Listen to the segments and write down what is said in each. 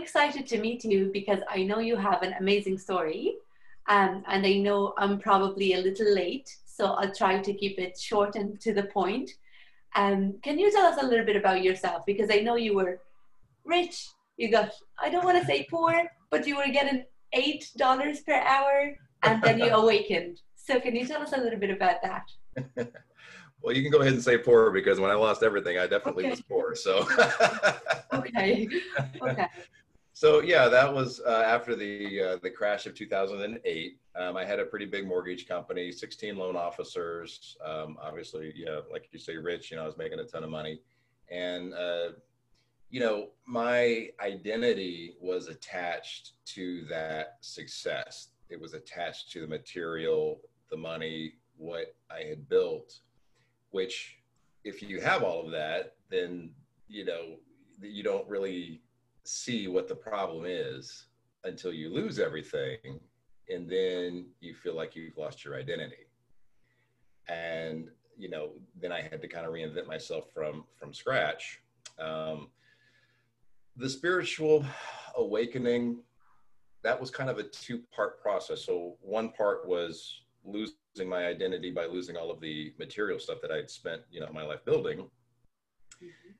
excited to meet you because I know you have an amazing story. Um, and I know I'm probably a little late, so I'll try to keep it short and to the point. Um, can you tell us a little bit about yourself? Because I know you were rich, you got, I don't want to say poor, but you were getting $8 per hour and then you awakened. So can you tell us a little bit about that? well, you can go ahead and say poor because when I lost everything, I definitely okay. was poor. So okay, okay. So yeah, that was uh, after the uh, the crash of 2008. Um, I had a pretty big mortgage company, 16 loan officers. Um, obviously, yeah, like you say, rich. You know, I was making a ton of money, and uh, you know, my identity was attached to that success. It was attached to the material, the money, what I had built. Which, if you have all of that, then you know you don't really see what the problem is until you lose everything and then you feel like you've lost your identity. And you know then i had to kind of reinvent myself from from scratch. Um, the spiritual awakening that was kind of a two part process. So one part was losing my identity by losing all of the material stuff that i'd spent you know my life building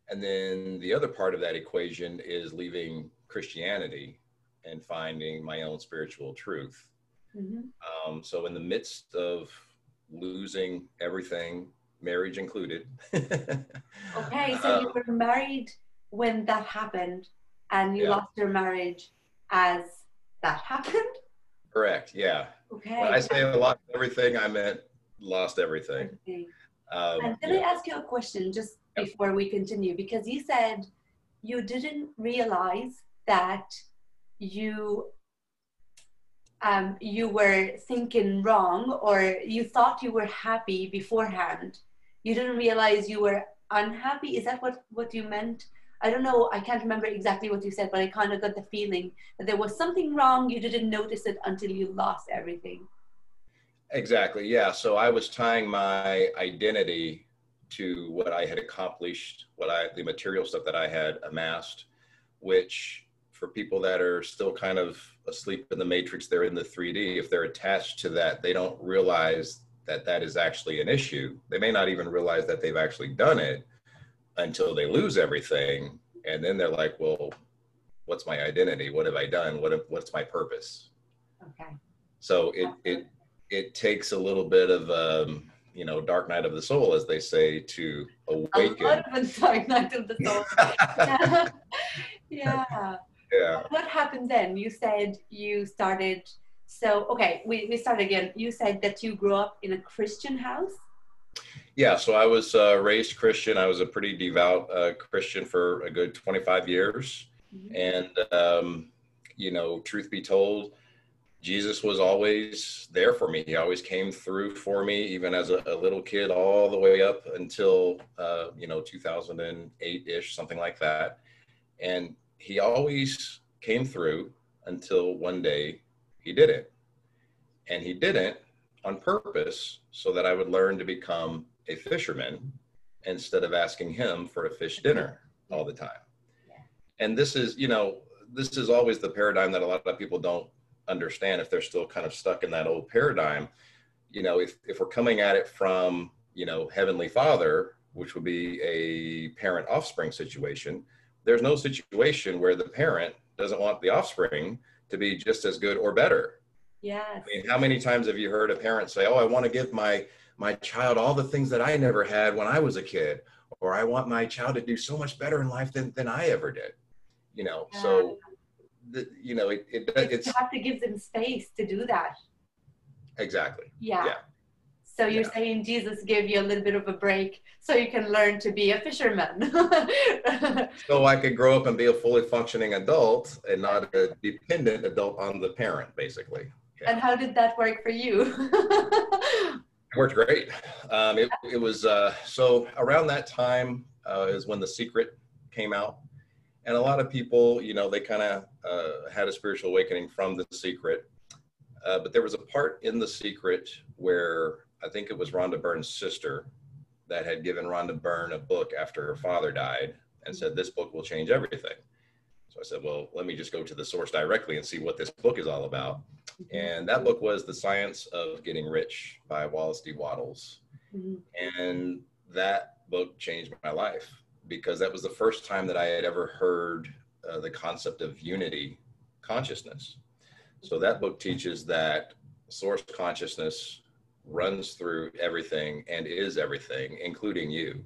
and then the other part of that equation is leaving Christianity and finding my own spiritual truth. Mm-hmm. Um, so, in the midst of losing everything, marriage included. okay, so you uh, were married when that happened, and you yeah. lost your marriage as that happened? Correct, yeah. Okay. When I say I lost everything, I meant lost everything. Okay. Um, and can yeah. I ask you a question just before we continue? Because you said you didn't realize that you um, you were thinking wrong or you thought you were happy beforehand. You didn't realize you were unhappy. Is that what, what you meant? I don't know. I can't remember exactly what you said, but I kind of got the feeling that there was something wrong. You didn't notice it until you lost everything. Exactly. Yeah. So I was tying my identity to what I had accomplished, what I the material stuff that I had amassed, which for people that are still kind of asleep in the matrix, they're in the 3D. If they're attached to that, they don't realize that that is actually an issue. They may not even realize that they've actually done it until they lose everything, and then they're like, "Well, what's my identity? What have I done? What what's my purpose?" Okay. So it it it takes a little bit of um, you know, dark night of the soul, as they say, to awaken. A lot dark night of the soul. yeah. yeah. Yeah. What happened then? You said you started. So okay, we we start again. You said that you grew up in a Christian house. Yeah, so I was uh, raised Christian. I was a pretty devout uh, Christian for a good 25 years, mm-hmm. and um, you know, truth be told, Jesus was always there for me. He always came through for me, even as a, a little kid, all the way up until uh, you know 2008 ish, something like that. And he always came through until one day he didn't, and he didn't on purpose so that I would learn to become a fisherman instead of asking him for a fish dinner all the time. And this is, you know, this is always the paradigm that a lot of people don't understand if they're still kind of stuck in that old paradigm you know if, if we're coming at it from you know heavenly father which would be a parent offspring situation there's no situation where the parent doesn't want the offspring to be just as good or better. Yeah i mean how many times have you heard a parent say oh i want to give my my child all the things that i never had when i was a kid or i want my child to do so much better in life than than i ever did you know? Yeah. so the, you know, it, it it's you have to give them space to do that. Exactly. Yeah. yeah. So you're yeah. saying Jesus gave you a little bit of a break so you can learn to be a fisherman. so I could grow up and be a fully functioning adult and not a dependent adult on the parent, basically. Yeah. And how did that work for you? it worked great. Um, it, it was uh, so around that time uh, is when The Secret came out and a lot of people, you know, they kind of uh, had a spiritual awakening from the secret. Uh, but there was a part in the secret where I think it was Rhonda Byrne's sister that had given Rhonda Byrne a book after her father died and said, This book will change everything. So I said, well, let me just go to the source directly and see what this book is all about. And that book was The Science of Getting Rich by Wallace D. Wattles. Mm-hmm. And that book changed my life because that was the first time that I had ever heard uh, the concept of unity consciousness. So that book teaches that source consciousness runs through everything and is everything, including you.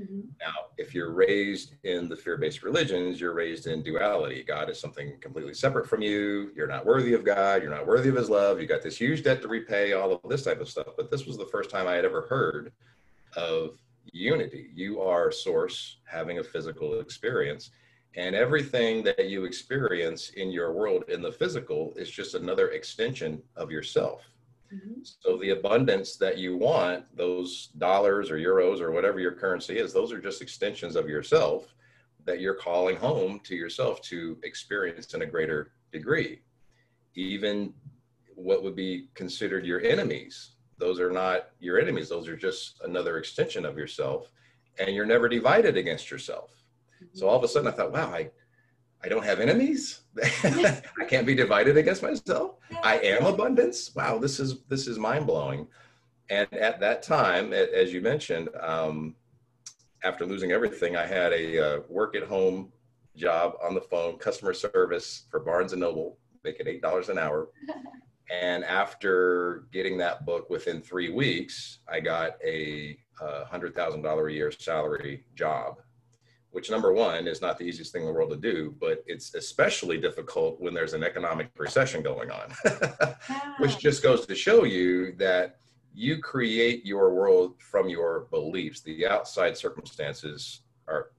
Mm-hmm. Now, if you're raised in the fear based religions, you're raised in duality. God is something completely separate from you. You're not worthy of God. You're not worthy of his love. You got this huge debt to repay, all of this type of stuff. But this was the first time I had ever heard of unity. You are source having a physical experience. And everything that you experience in your world in the physical is just another extension of yourself. Mm-hmm. So the abundance that you want, those dollars or euros or whatever your currency is, those are just extensions of yourself that you're calling home to yourself to experience in a greater degree. Even what would be considered your enemies, those are not your enemies, those are just another extension of yourself. And you're never divided against yourself. Mm-hmm. So all of a sudden I thought, wow, I I don't have enemies. I can't be divided against myself. I am abundance. Wow, this is this is mind blowing. And at that time, as you mentioned, um, after losing everything, I had a uh, work at home job on the phone, customer service for Barnes and Noble, making eight dollars an hour. And after getting that book within three weeks, I got a thousand dollar a year salary job which number one is not the easiest thing in the world to do, but it's especially difficult when there's an economic recession going on, which ah. just goes to show you that you create your world from your beliefs. The outside circumstances are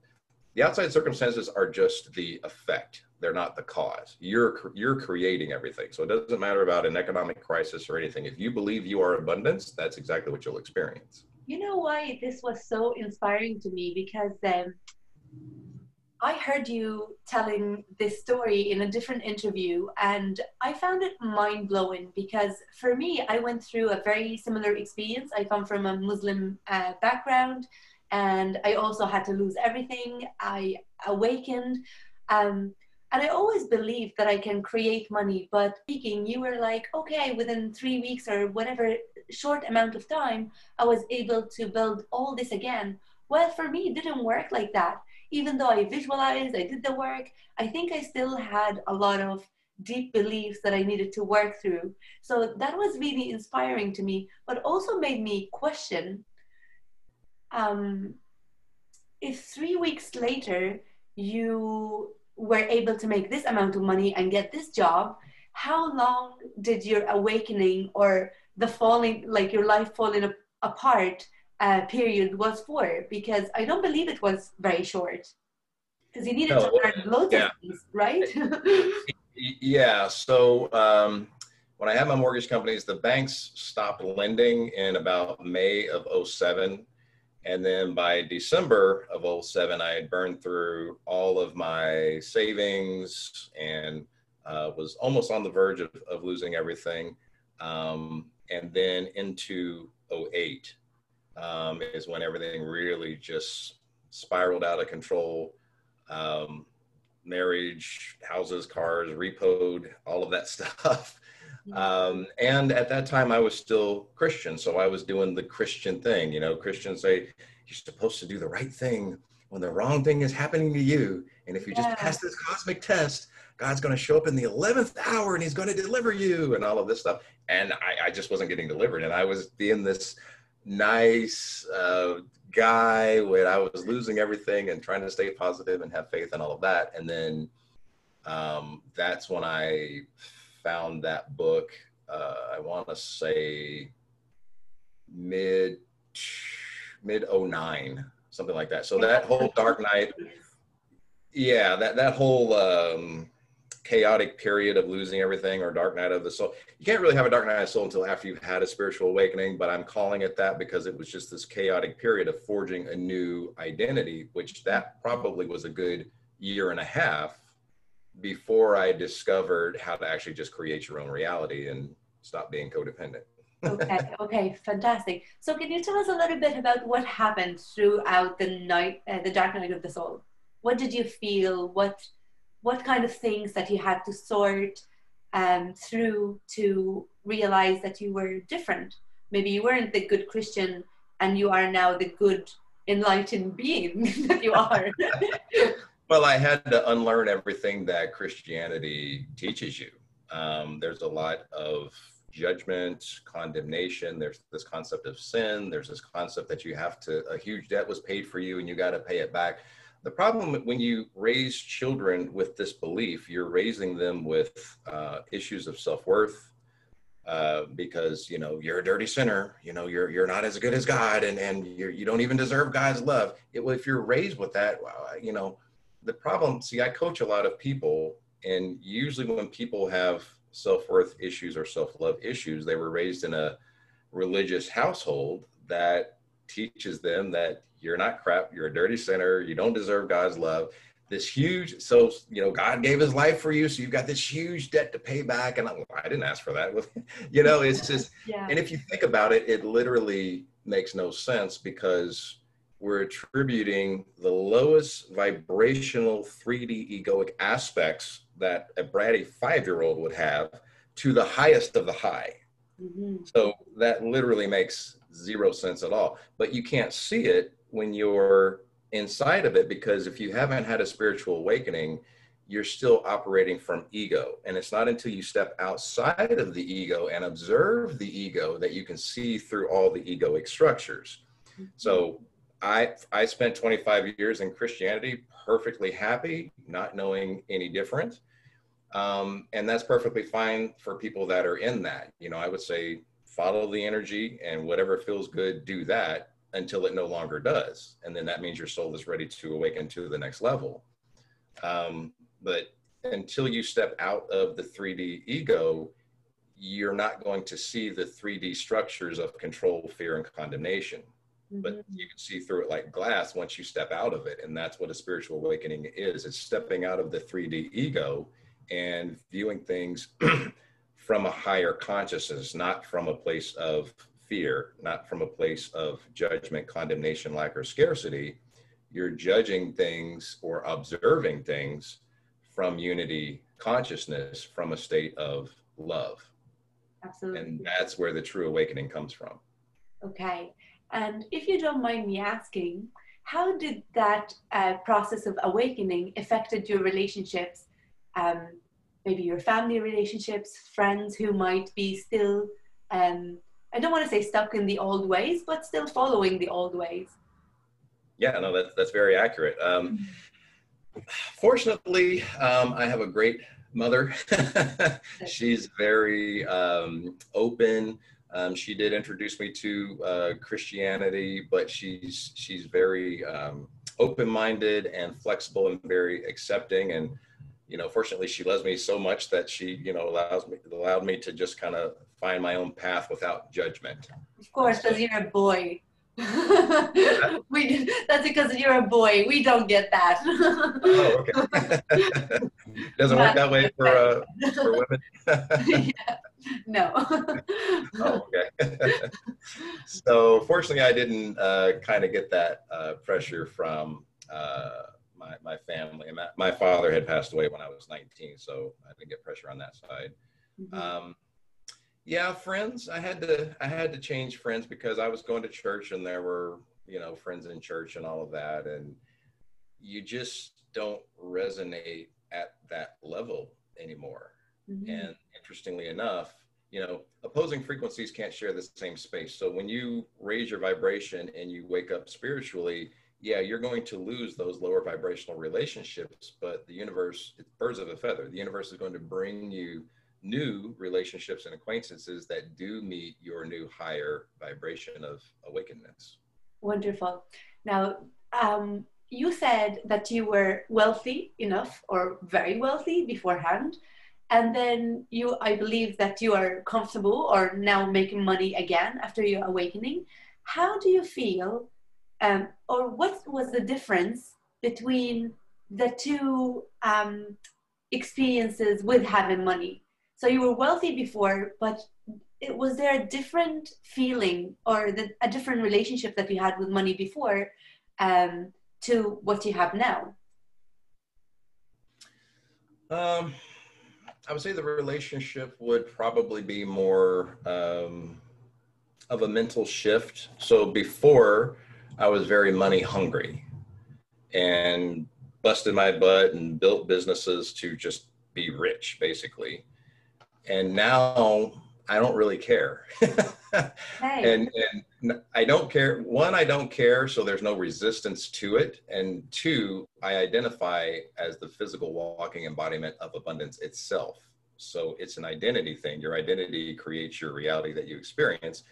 the outside circumstances are just the effect. They're not the cause. You're you're creating everything. So it doesn't matter about an economic crisis or anything. If you believe you are abundance, that's exactly what you'll experience. You know why this was so inspiring to me because um, I heard you telling this story in a different interview, and I found it mind blowing because for me, I went through a very similar experience. I come from a Muslim uh, background, and I also had to lose everything. I awakened. Um, and I always believed that I can create money, but speaking, you were like, okay, within three weeks or whatever short amount of time, I was able to build all this again. Well, for me, it didn't work like that even though I visualized, I did the work, I think I still had a lot of deep beliefs that I needed to work through. So that was really inspiring to me, but also made me question um, if three weeks later you were able to make this amount of money and get this job, how long did your awakening or the falling, like your life falling apart, uh, period was for because I don't believe it was very short because you needed no, to learn loads yeah. of things, right? yeah. So um, when I had my mortgage companies, the banks stopped lending in about May of 07. And then by December of 07, I had burned through all of my savings and uh, was almost on the verge of, of losing everything. Um, and then into 08 um, is when everything really just spiraled out of control. Um, marriage, houses, cars, repoed, all of that stuff. Um, and at that time, I was still Christian, so I was doing the Christian thing. You know, Christians say you're supposed to do the right thing when the wrong thing is happening to you, and if you just pass this cosmic test, God's going to show up in the eleventh hour and He's going to deliver you, and all of this stuff. And I, I just wasn't getting delivered, and I was being this nice uh, guy when I was losing everything and trying to stay positive and have faith and all of that. And then um, that's when I found that book. Uh, I want to say mid mid 09 something like that so that whole dark night yeah that that whole um chaotic period of losing everything or dark night of the soul. You can't really have a dark night of the soul until after you've had a spiritual awakening, but I'm calling it that because it was just this chaotic period of forging a new identity, which that probably was a good year and a half before I discovered how to actually just create your own reality and stop being codependent. okay, okay, fantastic. So, can you tell us a little bit about what happened throughout the night, uh, the dark night of the soul? What did you feel? What what kind of things that you had to sort um, through to realize that you were different. Maybe you weren't the good Christian and you are now the good enlightened being that you are. well, I had to unlearn everything that Christianity teaches you. Um, there's a lot of judgment, condemnation. There's this concept of sin. There's this concept that you have to, a huge debt was paid for you and you got to pay it back. The problem when you raise children with this belief, you're raising them with uh, issues of self worth, uh, because you know you're a dirty sinner. You know you're you're not as good as God, and and you're, you don't even deserve God's love. It, if you're raised with that, you know the problem. See, I coach a lot of people, and usually when people have self worth issues or self love issues, they were raised in a religious household that teaches them that you're not crap, you're a dirty sinner, you don't deserve God's love. This huge, so you know, God gave His life for you, so you've got this huge debt to pay back. And I, I didn't ask for that. you know, it's just, yeah. and if you think about it, it literally makes no sense because we're attributing the lowest vibrational 3D egoic aspects that a bratty five year old would have to the highest of the high. Mm-hmm. So that literally makes zero sense at all. But you can't see it when you're inside of it because if you haven't had a spiritual awakening, you're still operating from ego. And it's not until you step outside of the ego and observe the ego that you can see through all the egoic structures. Mm-hmm. So I I spent 25 years in Christianity perfectly happy, not knowing any different. Um, and that's perfectly fine for people that are in that. You know, I would say follow the energy and whatever feels good, do that until it no longer does. And then that means your soul is ready to awaken to the next level. Um, but until you step out of the 3D ego, you're not going to see the 3D structures of control, fear, and condemnation. Mm-hmm. But you can see through it like glass once you step out of it. And that's what a spiritual awakening is it's stepping out of the 3D ego and viewing things from a higher consciousness, not from a place of fear, not from a place of judgment, condemnation, lack, or scarcity. You're judging things or observing things from unity consciousness from a state of love. Absolutely. And that's where the true awakening comes from. Okay. And if you don't mind me asking, how did that uh, process of awakening affected your relationships um, maybe your family relationships, friends who might be still, um, I don't want to say stuck in the old ways, but still following the old ways. Yeah, no, that's, that's very accurate. Um, fortunately, um, I have a great mother. She's very um, open. Um, she did introduce me to uh, Christianity, but she's she's very um, open-minded and flexible and very accepting. And you know, fortunately, she loves me so much that she, you know, allows me allowed me to just kind of find my own path without judgment. Of course, because you're a boy. we that's because you're a boy. We don't get that. oh, okay. Doesn't work that way for uh, for women. yeah. No. oh, okay. so fortunately, I didn't uh, kind of get that uh, pressure from uh, my, my family. My, my father had passed away when I was 19, so I didn't get pressure on that side. Mm-hmm. Um, yeah, friends. I had to I had to change friends because I was going to church and there were you know friends in church and all of that, and you just don't resonate at that level anymore. Mm-hmm. And interestingly enough, you know, opposing frequencies can't share the same space. So when you raise your vibration and you wake up spiritually, yeah, you're going to lose those lower vibrational relationships, but the universe, it's birds of a feather. The universe is going to bring you new relationships and acquaintances that do meet your new higher vibration of awakeness. Wonderful. Now, um, you said that you were wealthy enough or very wealthy beforehand. And then you, I believe that you are comfortable or now making money again after your awakening. How do you feel um, or what was the difference between the two um, experiences with having money? So you were wealthy before, but it, was there a different feeling or the, a different relationship that you had with money before um, to what you have now? Um, I would say the relationship would probably be more um, of a mental shift. So before, I was very money hungry and busted my butt and built businesses to just be rich, basically. And now I don't really care. hey. And and I don't care. One, I don't care, so there's no resistance to it. And two, I identify as the physical walking embodiment of abundance itself. So it's an identity thing. Your identity creates your reality that you experience.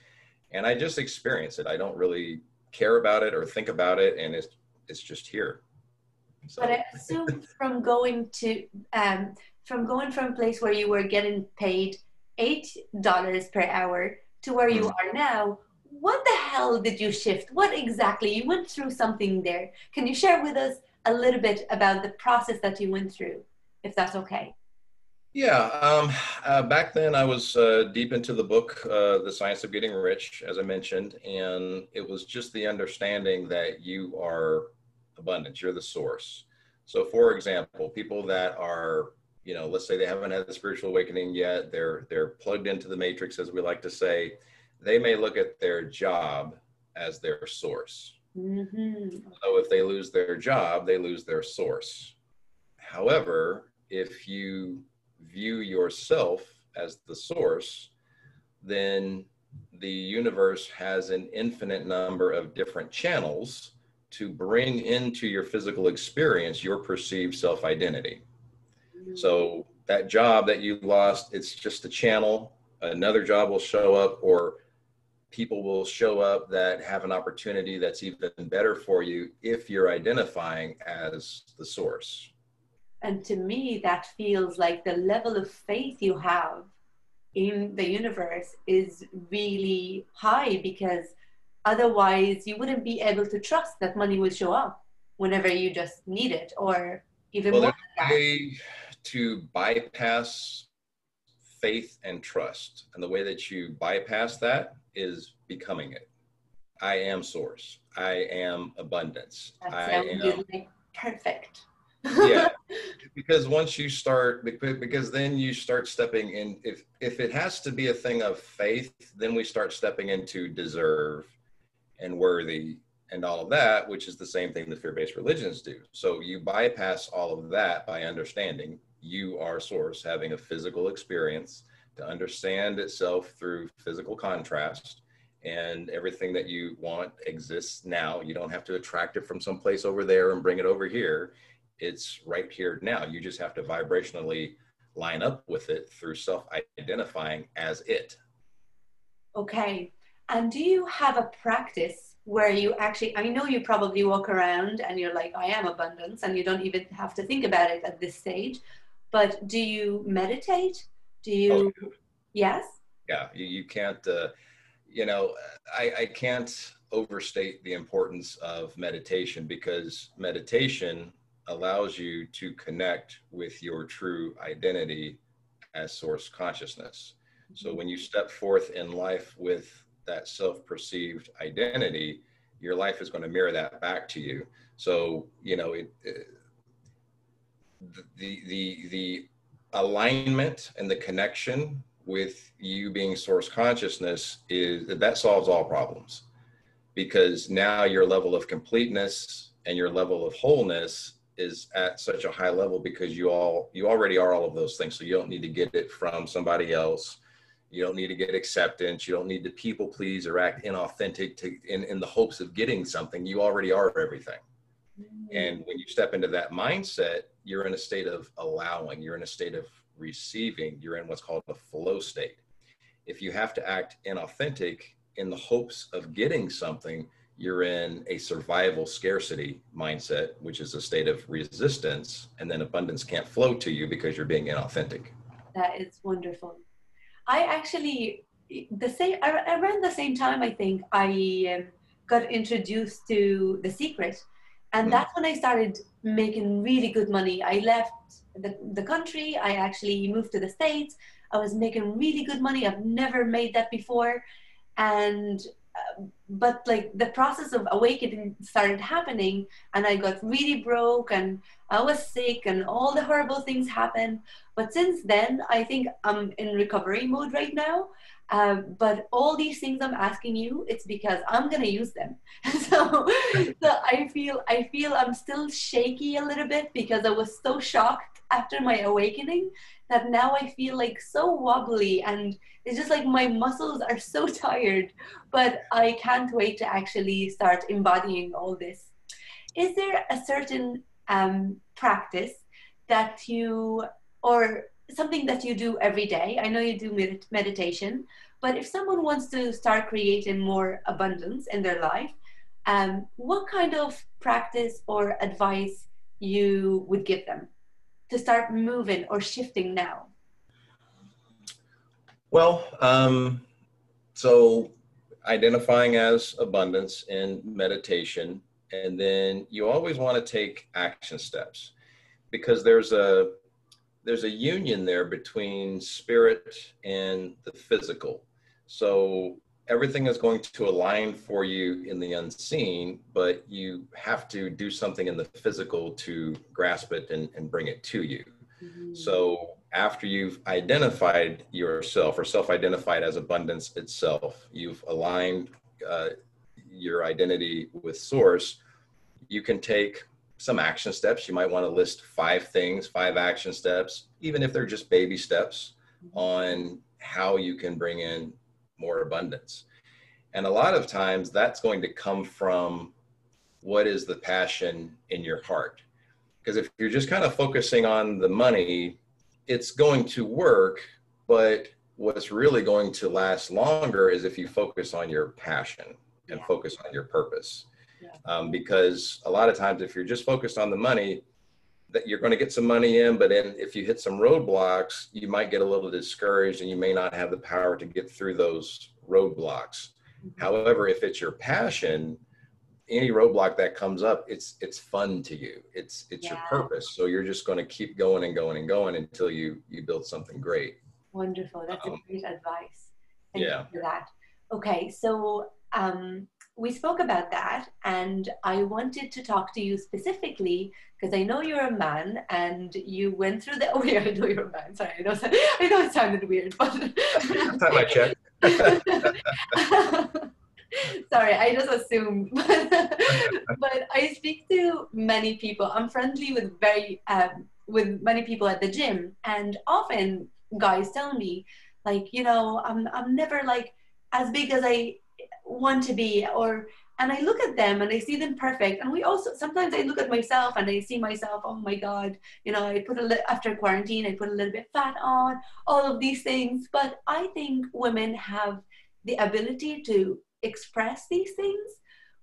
And I just experience it. I don't really care about it or think about it, and it's it's just here. So. But I assume from going to um, from going from a place where you were getting paid eight dollars per hour to where you mm-hmm. are now, what the hell did you shift? What exactly? You went through something there. Can you share with us a little bit about the process that you went through, if that's okay? Yeah, um, uh, back then I was uh, deep into the book, uh, The Science of Getting Rich, as I mentioned, and it was just the understanding that you are abundance, you're the source. So, for example, people that are, you know, let's say they haven't had the spiritual awakening yet, they're they're plugged into the matrix, as we like to say. They may look at their job as their source. Mm-hmm. So, if they lose their job, they lose their source. However, if you view yourself as the source, then the universe has an infinite number of different channels to bring into your physical experience your perceived self identity. So, that job that you lost, it's just a channel. Another job will show up, or people will show up that have an opportunity that's even better for you if you're identifying as the source. And to me, that feels like the level of faith you have in the universe is really high because otherwise you wouldn't be able to trust that money will show up whenever you just need it or even well, more to bypass faith and trust. And the way that you bypass that is becoming it. I am source. I am abundance. That i am perfect. Yeah. Because once you start because then you start stepping in if if it has to be a thing of faith then we start stepping into deserve and worthy and all of that which is the same thing that fear-based religions do. So you bypass all of that by understanding you are source having a physical experience to understand itself through physical contrast and everything that you want exists now you don't have to attract it from someplace over there and bring it over here it's right here now. You just have to vibrationally line up with it through self identifying as it. Okay. And do you have a practice where you actually, I know you probably walk around and you're like, I am abundance, and you don't even have to think about it at this stage, but do you meditate? Do you, oh, yes? Yeah, you, you can't, uh, you know, I, I can't overstate the importance of meditation because meditation allows you to connect with your true identity as source consciousness. So when you step forth in life with that self-perceived identity, your life is going to mirror that back to you. So you know it, it, the the the alignment and the connection with you being source consciousness is that solves all problems. Because now your level of completeness and your level of wholeness is at such a high level because you all you already are all of those things. So you don't need to get it from somebody else. You don't need to get acceptance. You don't need to people please or act inauthentic to in, in the hopes of getting something. You already are everything. Mm-hmm. and when you step into that mindset you're in a state of allowing you're in a state of receiving you're in what's called a flow state if you have to act inauthentic in the hopes of getting something you're in a survival scarcity mindset, which is a state of resistance, and then abundance can't flow to you because you're being inauthentic. That is wonderful. I actually, the same around the same time, I think I um, got introduced to The Secret, and mm that's when I started making really good money. I left the, the country. I actually moved to the states. I was making really good money. I've never made that before, and uh, but like the process of awakening started happening and i got really broke and i was sick and all the horrible things happened but since then i think i'm in recovery mode right now um, but all these things i'm asking you it's because i'm to use them. So, so i feel i feel i'm still shaky a little bit because i was so shocked after my awakening that now i feel like so wobbly and it's just like my muscles are so tired but i can't wait to actually start embodying all this. Is there a certain um, practice that you or something that you do every day. I know you do med- meditation, but if someone wants to start creating more abundance in their life, um, what kind of practice or advice you would give them to start moving or shifting now? Well, um, so identifying as abundance in meditation, and then you always want to take action steps because there's a there's a union there between spirit and the physical. So everything is going to align for you in the unseen, but you have to do something in the physical to grasp it and, and bring it to you. Mm-hmm. So after you've identified yourself or self-identified as abundance itself, you've aligned uh, your identity with source, you can take some action steps. You might want to list five things, five action steps, even if they're just baby steps on how you can bring in more abundance. And a lot of times that's going to come from what is the passion in your heart. Because if you're just kind of focusing on the money, it's going to work, but what's really going to last longer is if you focus on your passion and focus on your purpose um, because a lot of times if you're just focused on the money that you're going to get some money in but then if you hit some roadblocks you might get a little discouraged and you may not have the power to get through those roadblocks. Mm-hmm. however if it's your passion any roadblock that comes up it's it's fun to you. It's it's yeah. your purpose. So you're just going to keep going and going and going until you you build something great. Wonderful. That's um, a great advice. Thank yeah. you for that. Okay so um we spoke about that, and I wanted to talk to you specifically because I know you're a man and you went through the. Oh, yeah, I know you're a man. Sorry, I know, I know it sounded weird, but. Time I check. Sorry, I just assumed. but I speak to many people. I'm friendly with very um, with many people at the gym, and often guys tell me, like, you know, I'm I'm never like as big as I want to be or and I look at them and I see them perfect. And we also sometimes I look at myself and I see myself, oh my God, you know, I put a little after quarantine, I put a little bit fat on, all of these things. But I think women have the ability to express these things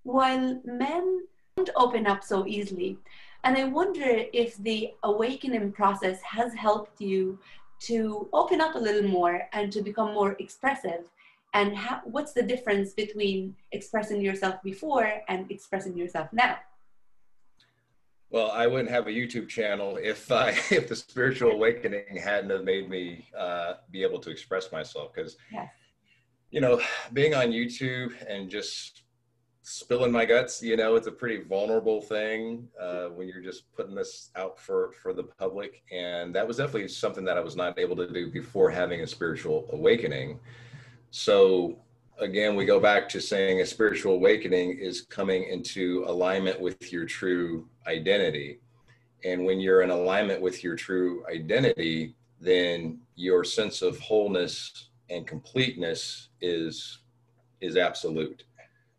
while men don't open up so easily. And I wonder if the awakening process has helped you to open up a little more and to become more expressive and how, what's the difference between expressing yourself before and expressing yourself now? Well i wouldn't have a youtube channel if i if the spiritual awakening hadn't have made me uh, be able to express myself. Because yes. you know being on youtube and just spilling my guts you know it's a pretty vulnerable thing uh, when you're just putting this out for for the public. And that was definitely something that i was not able to do before having a spiritual awakening so again, we go back to saying a spiritual awakening is coming into alignment with your true identity. And when you're in alignment with your true identity, then your sense of wholeness and completeness is is absolute.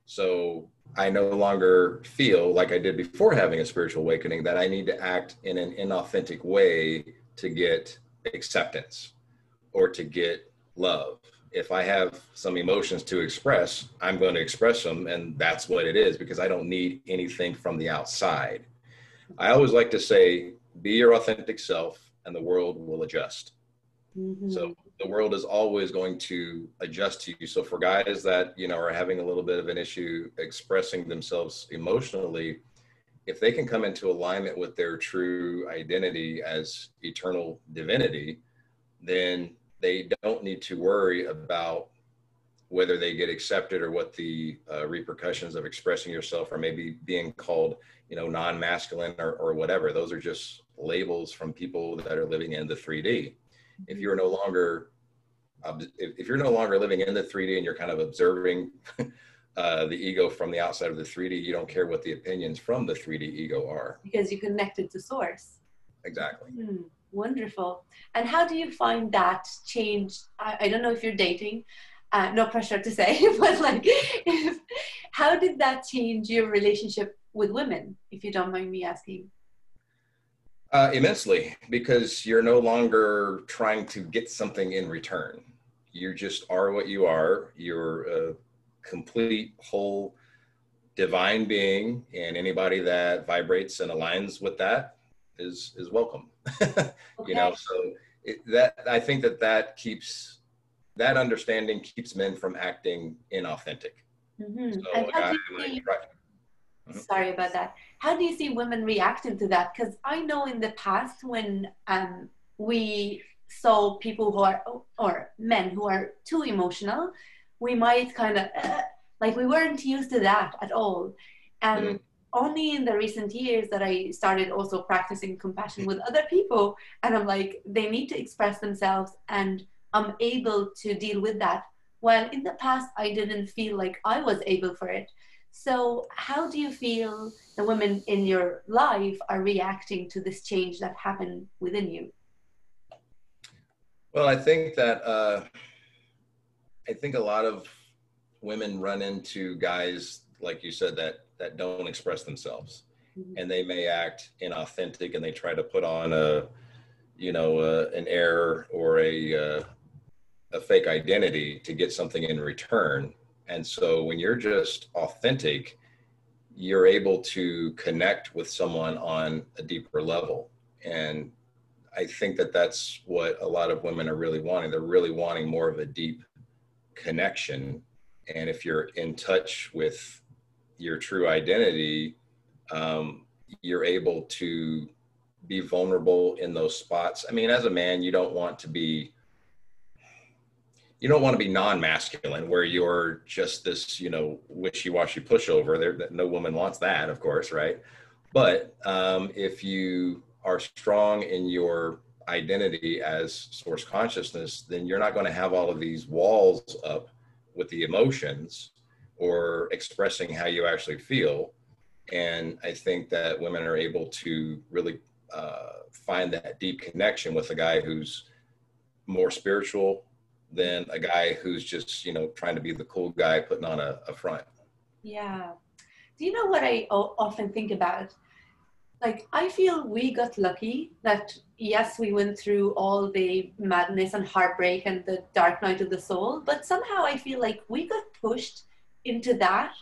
So I no longer feel like I did before having a spiritual awakening that I need to act in an inauthentic way to get acceptance or to get love if I have some emotions to express, I'm going to express them, and that's what it is because I don't need anything from the outside. I always like to say, be your authentic self, and the world will adjust. Mm-hmm. So the world is always going to adjust to you. So for guys that you know are having a little bit of an issue expressing themselves emotionally, if they can come into alignment with their true identity as eternal divinity, then they don't need to worry about whether they get accepted or what the uh, repercussions of expressing yourself or maybe being called, you know, non-masculine or, or whatever. Those are just labels from people that are living in the 3D. If you're no longer if you're no longer living in the 3D and you're kind of observing uh, the ego from the outside of the 3D, you don't care what the opinions from the 3D ego are. Because you connected to source. Exactly. Hmm, wonderful. And how do you find that change? I, I don't know if you're dating, uh, no pressure to say, but like, if, how did that change your relationship with women, if you don't mind me asking? Uh, immensely, because you're no longer trying to get something in return. You just are what you are. You're a complete, whole, divine being, and anybody that vibrates and aligns with that is is welcome. Okay. You know, so it, that I think that that keeps that understanding keeps men from acting inauthentic. Mm-hmm. So and how do you see, mm-hmm. Sorry about that. How do you see women reacting to that? Because I know in the past when um, we saw people who are or men who are too emotional, we might kind of uh, like we weren't used to that at all, and. Mm-hmm only in the recent years that I started also practicing compassion with other people. And I'm like, they need to express themselves and I'm able to deal with that. While in the past, I didn't feel like I was able for it. So, how do you feel the women in your life are reacting to this change that happened within you? Well, I think that uh, I think a lot of women run into guys like you said that that don't express themselves. Mm-hmm. and they may act inauthentic and they try to put on a you know uh, an error or a uh, a fake identity to get something in return. And so when you're just authentic you're able to connect with someone on a deeper level. And i think that that's what a lot of women are really wanting. They're really wanting more of a deep connection. And if you're in touch with your true identity, um, you're able to be vulnerable in those spots. I mean, as a man, you don't want to be you don't want to be non-masculine where you're just this, you know, wishy-washy pushover. There, no woman wants that, of course, right? But um, if you are strong in your identity as source consciousness, then you're not going to have all of these walls up with the emotions or expressing how you actually feel. And I think that women are able to really uh, find that deep connection with a guy who's more spiritual than a guy who's just, you know, trying to be the cool guy putting on a, a front. Yeah. Do you know what I often think about? Like, I feel we got lucky that, yes, we went through all the madness and heartbreak and the dark night of the soul, but somehow I feel like we got pushed into that.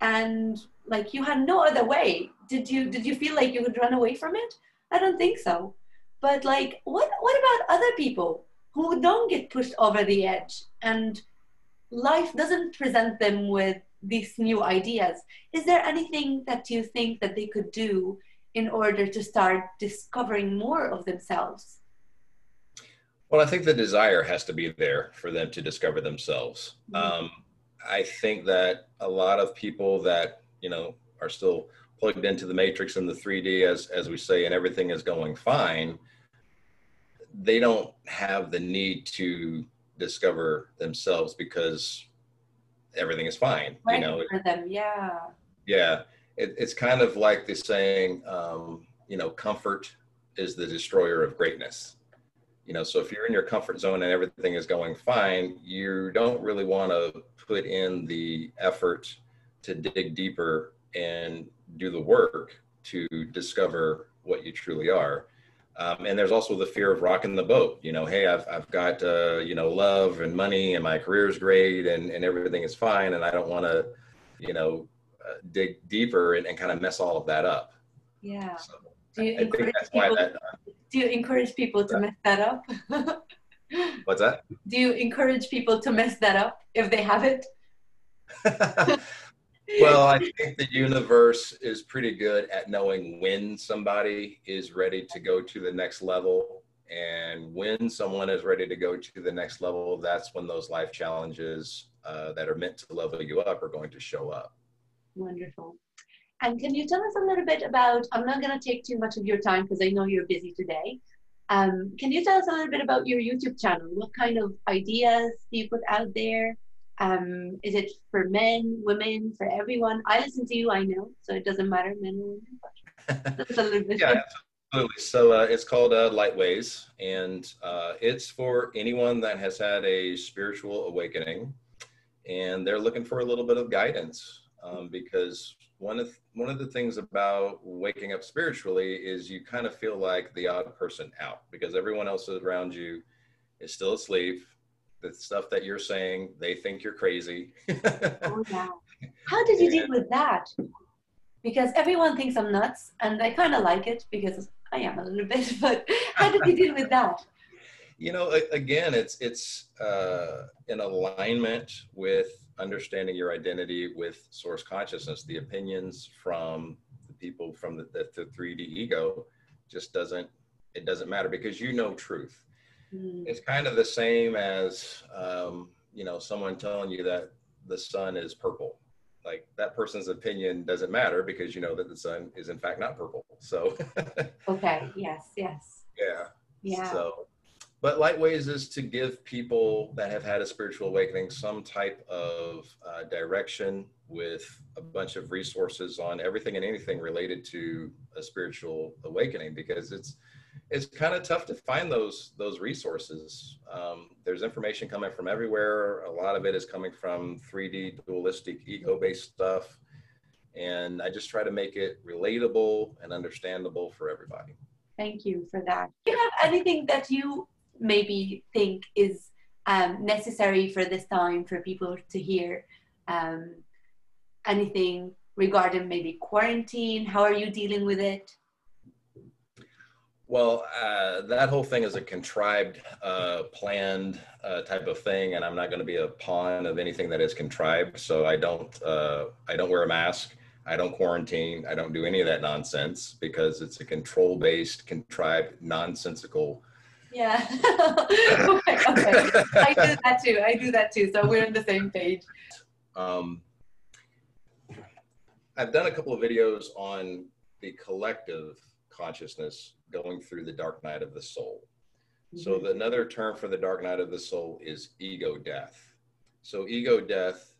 And like you had no other way. Did you did you feel like you could run away from it? I don't think so. But like what what about other people who don't get pushed over the edge and life doesn't present them with these new ideas? Is there anything that you think that they could do in order to start discovering more of themselves? Well i think the desire has to be there for them to discover themselves. Mm-hmm. um, I think that a lot of people that you know are still plugged into the matrix and the 3D, as as we say, and everything is going fine. They don't have the need to discover themselves because everything is fine. Right you know, for them, yeah. Yeah, it, it's kind of like the saying, um, you know, comfort is the destroyer of greatness. You know, so if you're in your comfort zone and everything is going fine, you don't really want to put in the effort to dig deeper and do the work to discover what you truly are. Um, and there's also the fear of rocking the boat. You know, hey, I've, I've got, uh, you know, love and money and my career is great and, and everything is fine. And I don't want to, you know, uh, dig deeper and, and kind of mess all of that up. Yeah. So do you I, encourage people, that, uh, do you encourage people to mess that up? What's that? Do you encourage people to mess that up if they have it? well, I think the universe is pretty good at knowing when somebody is ready to go to the next level And when someone is ready to go to the next level, that's when those life challenges uh, that are meant to level you up are going to show up. Wonderful. And can you tell us a little bit about? I'm not going to take too much of your time because I know you're busy today. Um, can you tell us a little bit about your YouTube channel? What kind of ideas do you put out there? Um, is it for men, women, for everyone? I listen to you, I know, so it doesn't matter, men or women. But a little bit. yeah, absolutely. So uh, it's called uh, Lightways, and uh, it's for anyone that has had a spiritual awakening, and they're looking for a little bit of guidance. Um, because one of one of the things about waking up spiritually is you kind of feel like the odd person out because everyone else around you is still asleep the stuff that you're saying, they think you're crazy. oh, yeah. How did you deal with that? Because everyone thinks I'm nuts, and I kind of like it because I am a little bit. But how did you deal with that? You know, again, it's it's uh, in alignment with understanding your identity with source consciousness. The opinions from the people from the, the, the 3D ego just doesn't it doesn't matter because you know truth Mm. It's kind of the same as, um, you know, someone telling you that the sun is purple. Like that person's opinion doesn't matter because you know that the sun is in fact not purple. So. okay. Yes. Yes. Yeah. Yeah. So, but Lightways is to give people that have had a spiritual awakening some type of uh, direction with a bunch of resources on everything and anything related to a spiritual awakening because it's it's kind of tough to find those those resources. Um, there's information coming from everywhere. A lot of it is coming from 3D dualistic ego-based stuff, and I just try to make it relatable and understandable for everybody. Thank you for that. Do you have anything that you maybe think is um, necessary for this time for people to hear? Um, anything regarding maybe quarantine? How are you dealing with it? Well, uh, that whole thing is a contrived, uh, planned uh, type of thing, and I'm not going to be a pawn of anything that is contrived. So I don't, uh, I don't wear a mask. I don't quarantine. I don't do any of that nonsense because it's a control-based, contrived, nonsensical. Yeah. okay, okay. I do that too. I do that too. So we're on the same page. Um, I've done a couple of videos on the collective consciousness going through the dark night of the soul. Mm-hmm. So the, another term for the dark night of the soul is ego death. So ego death,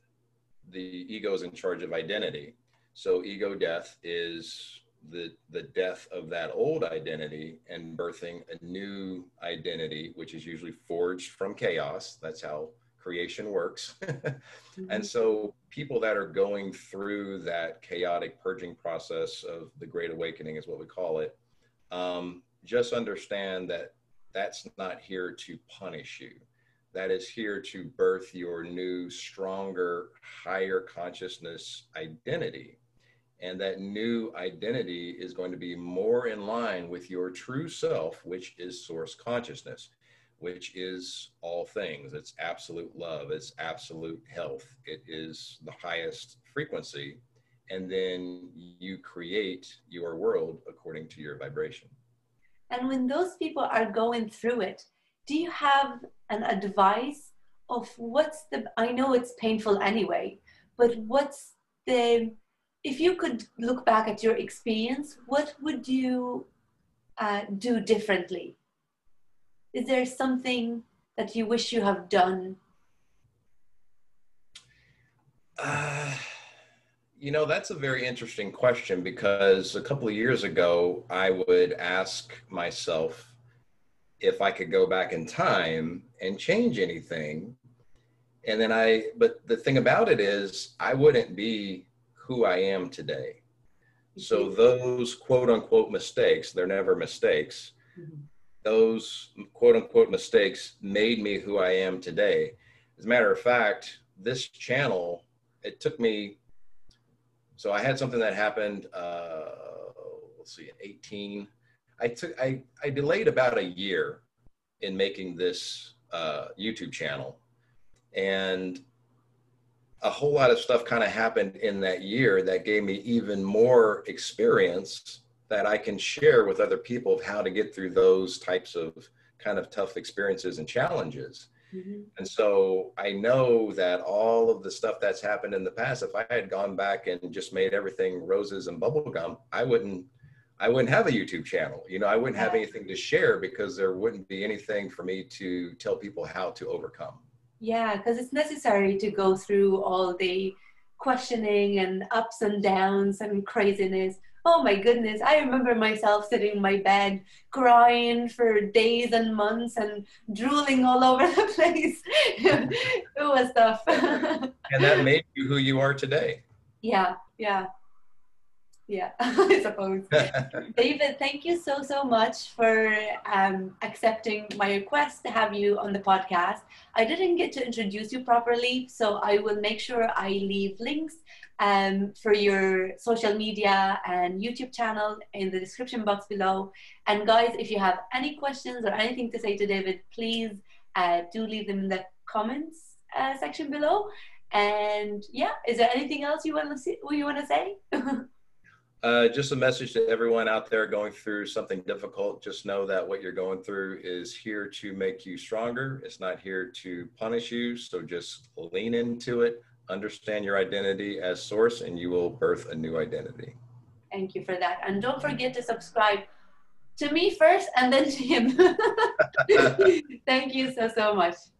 the ego is in charge of identity. So ego death is the the death of that old identity and birthing a new identity, which is usually forged from chaos. That's how creation works. mm-hmm. And so people that are going through that chaotic purging process of the great awakening is what we call it um, just understand that that's not here to punish you. That is here to birth your new, stronger, higher consciousness identity. And that new identity is going to be more in line with your true self, which is source consciousness, which is all things. It's absolute love, it's absolute health, it is the highest frequency and then you create your world according to your vibration. And when those people are going through it, do you have an advice of what's the, I know it's painful anyway, but what's the, if you could look back at your experience, what would you uh, do differently? Is there something that you wish you have done? Uh you know, that's a very interesting question because a couple of years ago, I would ask myself if I could go back in time and change anything. And then I, but the thing about it is, I wouldn't be who I am today. So those quote unquote mistakes, they're never mistakes. Mm-hmm. Those quote unquote mistakes made me who I am today. As a matter of fact, this channel, it took me so I had something that happened, uh, let's see, 18. I took, I, I delayed about a year in making this uh, YouTube channel. And a whole lot of stuff kind of happened in that year that gave me even more experience that I can share with other people of how to get through those types of kind of tough experiences and challenges. Mhm. And so I know that all of the stuff that's happened in the past, if I had gone back and just made everything roses and bubblegum, I wouldn't I wouldn't have a YouTube channel. You know, I wouldn't have anything to share because there wouldn't be anything for me to tell people how to overcome. Yeah, because it's necessary to go through all the questioning and ups and downs and craziness. Oh my goodness, I remember myself sitting in my bed crying for days and months and drooling all over the place. it was tough. And that made you who you are today. yeah, yeah. Yeah, I suppose. David, thank you so, so much for um, accepting my request to have you on the podcast. I didn't get to introduce you properly, so I will make sure I leave links um, for your social media and YouTube channel in the description box below. And guys, if you have any questions or anything to say to David, please uh, do leave them in the comments uh, section below. And yeah, is there anything else you want to see, you want to say? Uh, just a message to everyone out there going through something difficult. Just know that what you're going through is here to make you stronger. It's not here to punish you. So just lean into it, understand your identity as source, and you will birth a new identity. Thank you for that. And don't forget to subscribe to me first and then to him. Thank you so, so much.